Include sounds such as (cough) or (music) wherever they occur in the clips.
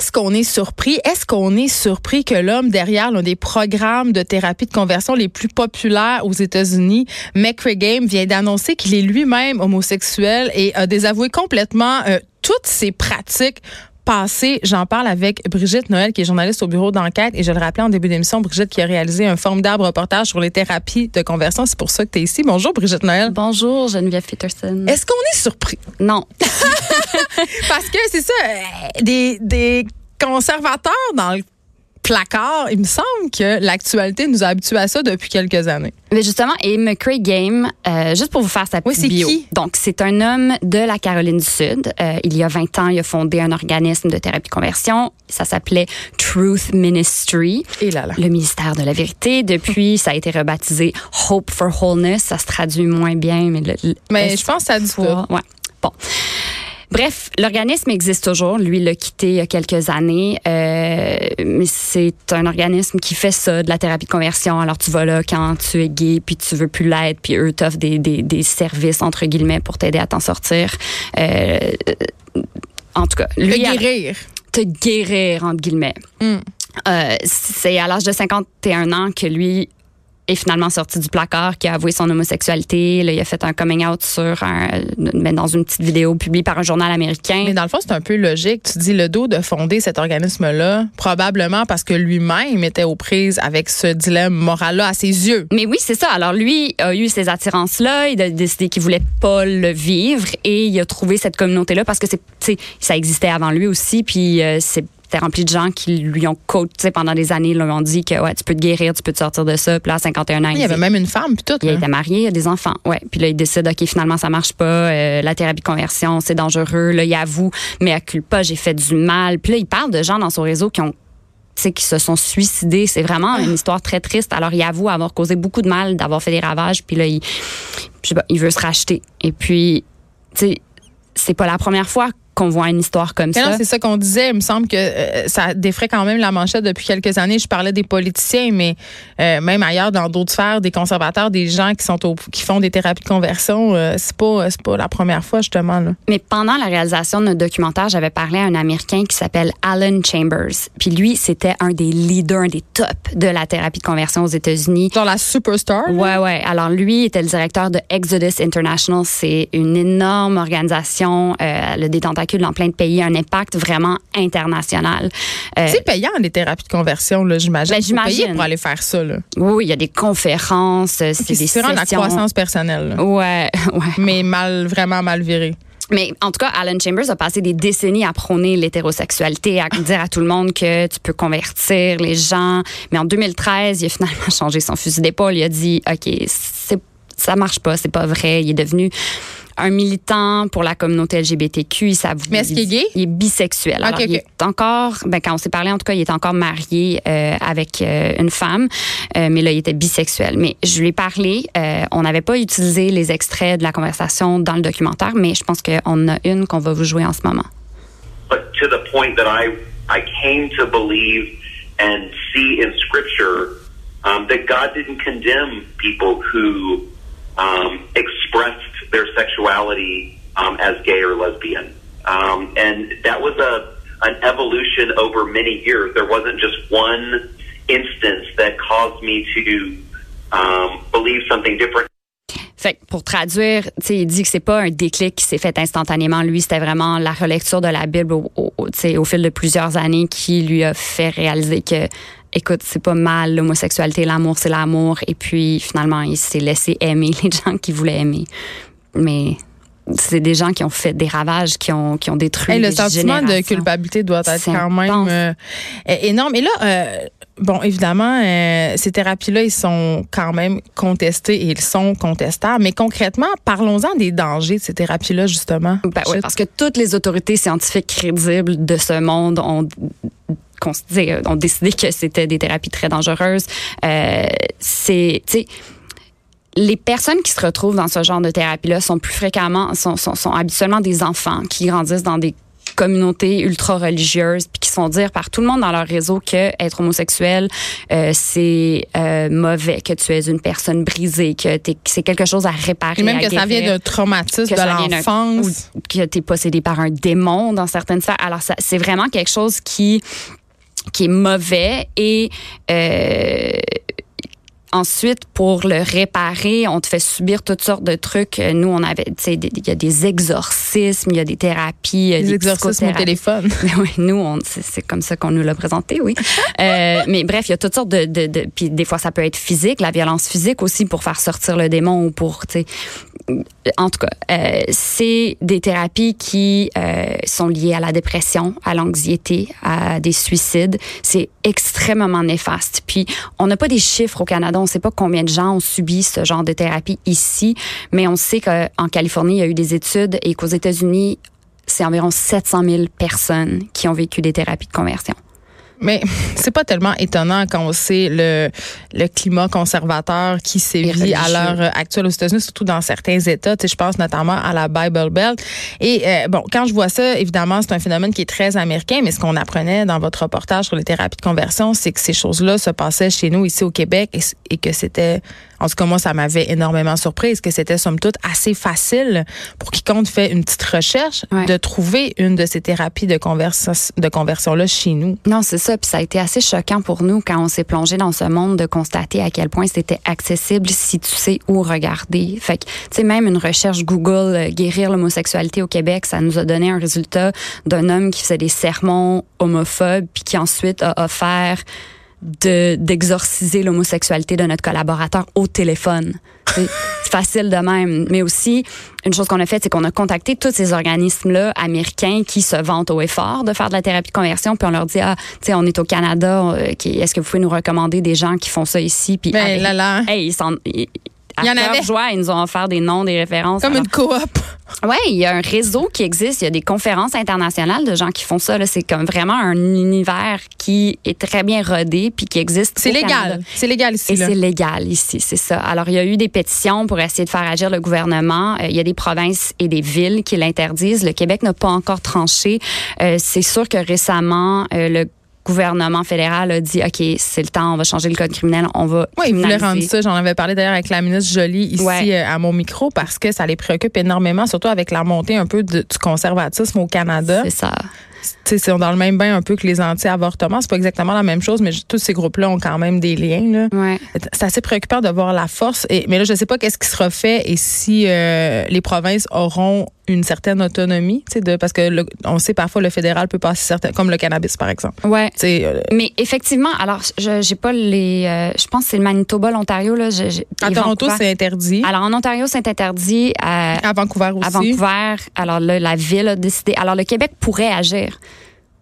Est-ce qu'on est surpris? Est-ce qu'on est surpris que l'homme derrière l'un des programmes de thérapie de conversion les plus populaires aux États-Unis, Game, vient d'annoncer qu'il est lui-même homosexuel et a désavoué complètement euh, toutes ses pratiques passé, j'en parle avec Brigitte Noël, qui est journaliste au bureau d'enquête. Et je le rappelais en début d'émission, Brigitte qui a réalisé un formidable reportage sur les thérapies de conversion. C'est pour ça que tu es ici. Bonjour, Brigitte Noël. Bonjour, Geneviève Peterson. Est-ce qu'on est surpris? Non. (laughs) (laughs) Parce que c'est ça, euh, des, des conservateurs dans le placard. Il me semble que l'actualité nous a habitués à ça depuis quelques années. Mais justement, et McCray Game, euh, juste pour vous faire sa petite bio. Qui? Donc, c'est un homme de la Caroline du Sud. Euh, il y a 20 ans, il a fondé un organisme de thérapie conversion. Ça s'appelait Truth Ministry. Et là là. Le ministère de la vérité. Depuis, (laughs) ça a été rebaptisé Hope for Wholeness. Ça se traduit moins bien, mais le, mais je pense que ça a du Ouais. Bon. Bref, l'organisme existe toujours. Lui, il l'a quitté il y a quelques années. Euh, mais c'est un organisme qui fait ça, de la thérapie de conversion. Alors, tu vas là quand tu es gay, puis tu veux plus l'être, puis eux t'offrent des, des, des, services, entre guillemets, pour t'aider à t'en sortir. Euh, en tout cas, lui... Te guérir. Te guérir, entre guillemets. Mm. Euh, c'est à l'âge de 51 ans que lui est finalement sorti du placard, qui a avoué son homosexualité. Là, il a fait un coming out sur un, mais dans une petite vidéo publiée par un journal américain. Mais dans le fond, c'est un peu logique. Tu dis le dos de fonder cet organisme-là, probablement parce que lui-même était aux prises avec ce dilemme moral-là à ses yeux. Mais oui, c'est ça. Alors lui a eu ces attirances-là. Il a décidé qu'il voulait pas le vivre et il a trouvé cette communauté-là parce que c'est, ça existait avant lui aussi. Puis euh, c'est c'était rempli de gens qui lui ont coaché pendant des années, lui ont dit que ouais, tu peux te guérir, tu peux te sortir de ça. Puis là, à 51 ans, il y avait même une femme puis tout. Il était marié, il a des enfants. Ouais. Puis là, il décide OK, finalement ça marche pas, euh, la thérapie de conversion, c'est dangereux. Là, il avoue mais accule pas, j'ai fait du mal. Puis là, il parle de gens dans son réseau qui ont qui se sont suicidés. C'est vraiment une histoire très triste. Alors, il avoue avoir causé beaucoup de mal, d'avoir fait des ravages. Puis là, il, il veut se racheter. Et puis, tu sais, c'est pas la première fois qu'on voit une histoire comme ça. c'est ça qu'on disait. Il me semble que euh, ça défrait quand même la manchette depuis quelques années. Je parlais des politiciens, mais euh, même ailleurs, dans d'autres sphères, des conservateurs, des gens qui sont qui font des thérapies de conversion, euh, c'est pas c'est pas la première fois justement. Là. Mais pendant la réalisation de notre documentaire, j'avais parlé à un Américain qui s'appelle Alan Chambers. Puis lui, c'était un des leaders, un des tops de la thérapie de conversion aux États-Unis. Dans la superstar. Ouais, ouais. Alors lui était le directeur de Exodus International. C'est une énorme organisation, le détenteur dans plein de pays, un impact vraiment international. Euh, c'est payant les thérapies de conversion, là, j'imagine. Ben, j'imagine. pour aller faire ça. Là. Oui, il y a des conférences, c'est des sessions. C'est la croissance personnelle. Ouais, (laughs) ouais. Mais mal, vraiment mal viré. Mais en tout cas, Alan Chambers a passé des décennies à prôner l'hétérosexualité, à (laughs) dire à tout le monde que tu peux convertir les gens. Mais en 2013, il a finalement (laughs) changé son fusil d'épaule. Il a dit, OK, ça marche pas, c'est pas vrai. Il est devenu un militant pour la communauté LGBTQ. Il Mais est-ce qu'il est gay? Il est bisexuel. Il est encore, ben, quand on s'est parlé, en tout cas, il est encore marié euh, avec euh, une femme, euh, mais là, il était bisexuel. Mais je lui ai parlé. on n'avait pas utilisé les extraits de la conversation dans le documentaire, mais je pense qu'on a une qu'on va vous jouer en ce moment. But to the point that I, I came to believe and see in Scripture um, that God didn't condemn people who um, expressed their sexuality um, as gay or lesbian. Um, and that was a an evolution over many years. There wasn't just one instance that caused me to um, believe something different. Fait que pour traduire, il dit que c'est pas un déclic qui s'est fait instantanément. Lui, c'était vraiment la relecture de la Bible au, fil de plusieurs années qui lui a fait réaliser que écoute, c'est pas mal, l'homosexualité, l'amour, c'est l'amour. Et puis, finalement, il s'est laissé aimer (laughs) les gens qui voulaient aimer. Mais c'est des gens qui ont fait des ravages, qui ont, qui ont détruit Le sentiment de culpabilité doit être quand même euh, énorme. Et là, euh, bon, évidemment, euh, ces thérapies-là, ils sont quand même contestés et ils sont contestables. Mais concrètement, parlons-en des dangers de ces thérapies-là, justement. Ben oui, parce que toutes les autorités scientifiques crédibles de ce monde ont ont décidé que c'était des thérapies très dangereuses. C'est, tu sais, les personnes qui se retrouvent dans ce genre de thérapie-là sont plus fréquemment, sont, sont, sont habituellement des enfants qui grandissent dans des communautés ultra religieuses puis qui sont dire par tout le monde dans leur réseau que être homosexuel euh, c'est euh, mauvais, que tu es une personne brisée, que c'est quelque chose à réparer. Et même que ça vient d'un traumatisme de l'enfance, que tu es possédé par un démon dans certaines sphères. Alors c'est vraiment quelque chose qui qui est mauvais et euh, Ensuite, pour le réparer, on te fait subir toutes sortes de trucs. Nous, on avait, tu sais, il y a des exorcismes, il y a des thérapies, des, des exorcismes au téléphone. (laughs) oui, nous, c'est comme ça qu'on nous l'a présenté, oui. euh, (laughs) mais bref, il y a toutes sortes de, de, de, puis des fois, ça peut être physique, la violence physique aussi pour faire sortir le démon ou pour, tu sais, en tout cas, euh, c'est des thérapies qui euh, sont liées à la dépression, à l'anxiété, à des suicides. C'est extrêmement néfaste. Puis, on n'a pas des chiffres au Canada. On ne sait pas combien de gens ont subi ce genre de thérapie ici, mais on sait qu'en Californie, il y a eu des études et qu'aux États-Unis, c'est environ 700 000 personnes qui ont vécu des thérapies de conversion. Mais (laughs) c'est pas tellement étonnant quand on sait le, le climat conservateur qui sévit à l'heure actuelle aux États-Unis, surtout dans certains États. Tu sais, je pense notamment à la Bible Belt. Et euh, bon, quand je vois ça, évidemment, c'est un phénomène qui est très américain, mais ce qu'on apprenait dans votre reportage sur les thérapies de conversion, c'est que ces choses-là se passaient chez nous ici au Québec et, et que c'était en tout cas, moi, ça m'avait énormément surprise que c'était, somme toute, assez facile pour quiconque fait une petite recherche de trouver une de ces thérapies de, conversion, de conversion-là chez nous. Non, c'est ça. Puis ça a été assez choquant pour nous quand on s'est plongé dans ce monde de constater à quel point c'était accessible si tu sais où regarder. Fait que, tu sais, même une recherche Google euh, guérir l'homosexualité au Québec, ça nous a donné un résultat d'un homme qui faisait des sermons homophobes puis qui ensuite a offert de d'exorciser l'homosexualité de notre collaborateur au téléphone. C'est facile de même. Mais aussi, une chose qu'on a faite, c'est qu'on a contacté tous ces organismes-là américains qui se vantent au effort de faire de la thérapie de conversion, puis on leur dit, ah, tu sais, on est au Canada, euh, est-ce que vous pouvez nous recommander des gens qui font ça ici? Puis, ben, là, là. Hey, ils, sont, il y en avait. joie, ils nous ont offert des noms, des références. Comme une coop. Oui, il y a un réseau qui existe. Il y a des conférences internationales de gens qui font ça. C'est comme vraiment un univers qui est très bien rodé puis qui existe. C'est légal. C'est légal ici. Et c'est légal ici, c'est ça. Alors, il y a eu des pétitions pour essayer de faire agir le gouvernement. Euh, il y a des provinces et des villes qui l'interdisent. Le Québec n'a pas encore tranché. Euh, c'est sûr que récemment, euh, le gouvernement fédéral a dit OK, c'est le temps, on va changer le code criminel, on va. Oui, ils voulaient rendre ça. J'en avais parlé d'ailleurs avec la ministre Jolie ici euh, à mon micro parce que ça les préoccupe énormément, surtout avec la montée un peu du conservatisme au Canada. C'est ça c'est dans le même bain un peu que les anti-avortements. C'est pas exactement la même chose, mais tous ces groupes-là ont quand même des liens. C'est assez préoccupant de voir la force. Et, mais là, je sais pas qu'est-ce qui sera fait et si euh, les provinces auront une certaine autonomie, de, parce que on sait parfois le fédéral peut passer certains, comme le cannabis par exemple. Ouais. Euh, mais effectivement, alors je j'ai pas les, euh, je pense que c'est le Manitoba, l'Ontario là. à Toronto, c'est interdit. Alors en Ontario, c'est interdit. À, à Vancouver aussi. À Vancouver. Alors là, la ville a décidé. Alors le Québec pourrait agir.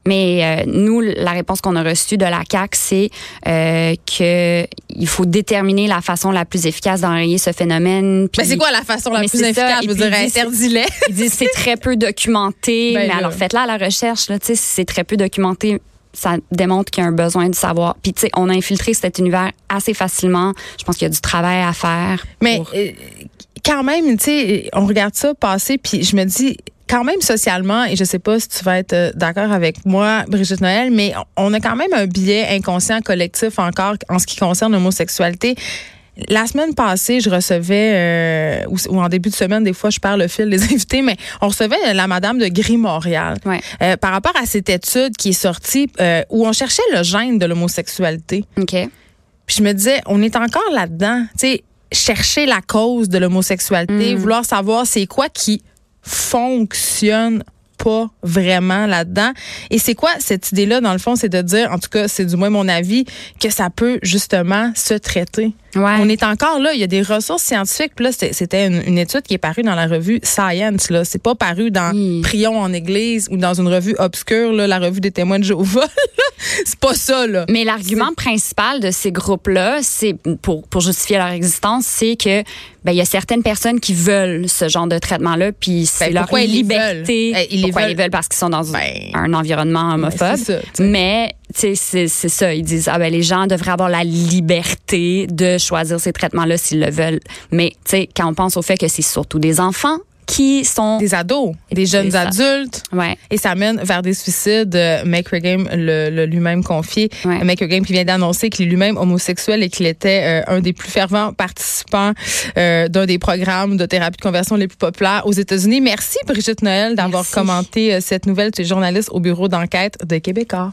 Mais euh, nous, la réponse qu'on a reçue de la CAC, c'est euh, qu'il faut déterminer la façon la plus efficace d'enrayer ce phénomène. mais c'est quoi la façon la plus efficace? Je veux dire, interdis-les. Ils disent c'est très peu documenté. (laughs) Ben mais alors, faites là la recherche. Là, c'est très peu documenté ça démontre qu'il y a un besoin de savoir. Puis, tu sais, on a infiltré cet univers assez facilement. Je pense qu'il y a du travail à faire. Mais euh, quand même, tu sais, on regarde ça passer, puis je me dis, quand même socialement, et je sais pas si tu vas être euh, d'accord avec moi, Brigitte Noël, mais on a quand même un biais inconscient collectif encore en ce qui concerne l'homosexualité. La semaine passée, je recevais, euh, ou, en début de semaine, des fois, je perds le fil des (laughs) invités, mais on recevait la Madame de Gris-Montréal euh, par rapport à cette étude qui est sortie où on cherchait le gène de l'homosexualité. OK. Puis je me disais, on est encore là-dedans. Tu sais, chercher la cause de l'homosexualité, mm. vouloir savoir c'est quoi qui fonctionne pas vraiment là-dedans. Et c'est quoi cette idée-là, dans le fond, c'est de dire, en tout cas, c'est du moins mon avis, que ça peut justement se traiter. On est encore là. Il y a des ressources scientifiques. là, c'était une, étude qui est parue dans la revue Science. Là, c'est pas paru dans Prions en Église ou dans une revue obscure, là, la revue des témoins de Jéhovah. (laughs) c'est pas ça. Là. Mais l'argument principal de ces groupes-là, c'est pour pour justifier leur existence, c'est que ben il y a certaines personnes qui veulent ce genre de traitement-là, puis c'est ben, leur liberté. Eh, ils pourquoi ils veulent? Parce qu'ils sont dans ben, un environnement ben, homophobe. Mais c'est ça. Ils disent ah ben les gens devraient avoir la liberté de choisir ces traitements-là s'ils le veulent. Mais tu sais, quand on pense au fait que c'est surtout des enfants qui sont des ados, des jeunes adultes. Ouais. Et ça mène vers des suicides. Euh, Make Game le, lui-même confié. Ouais. Make Game qui vient d'annoncer qu'il est lui-même homosexuel et qu'il était euh, un des plus fervents participants euh, d'un des programmes de thérapie de conversion les plus populaires aux États-Unis. Merci Brigitte Noël d'avoir commenté cette nouvelle. Tu es journaliste au bureau d'enquête de Québécois.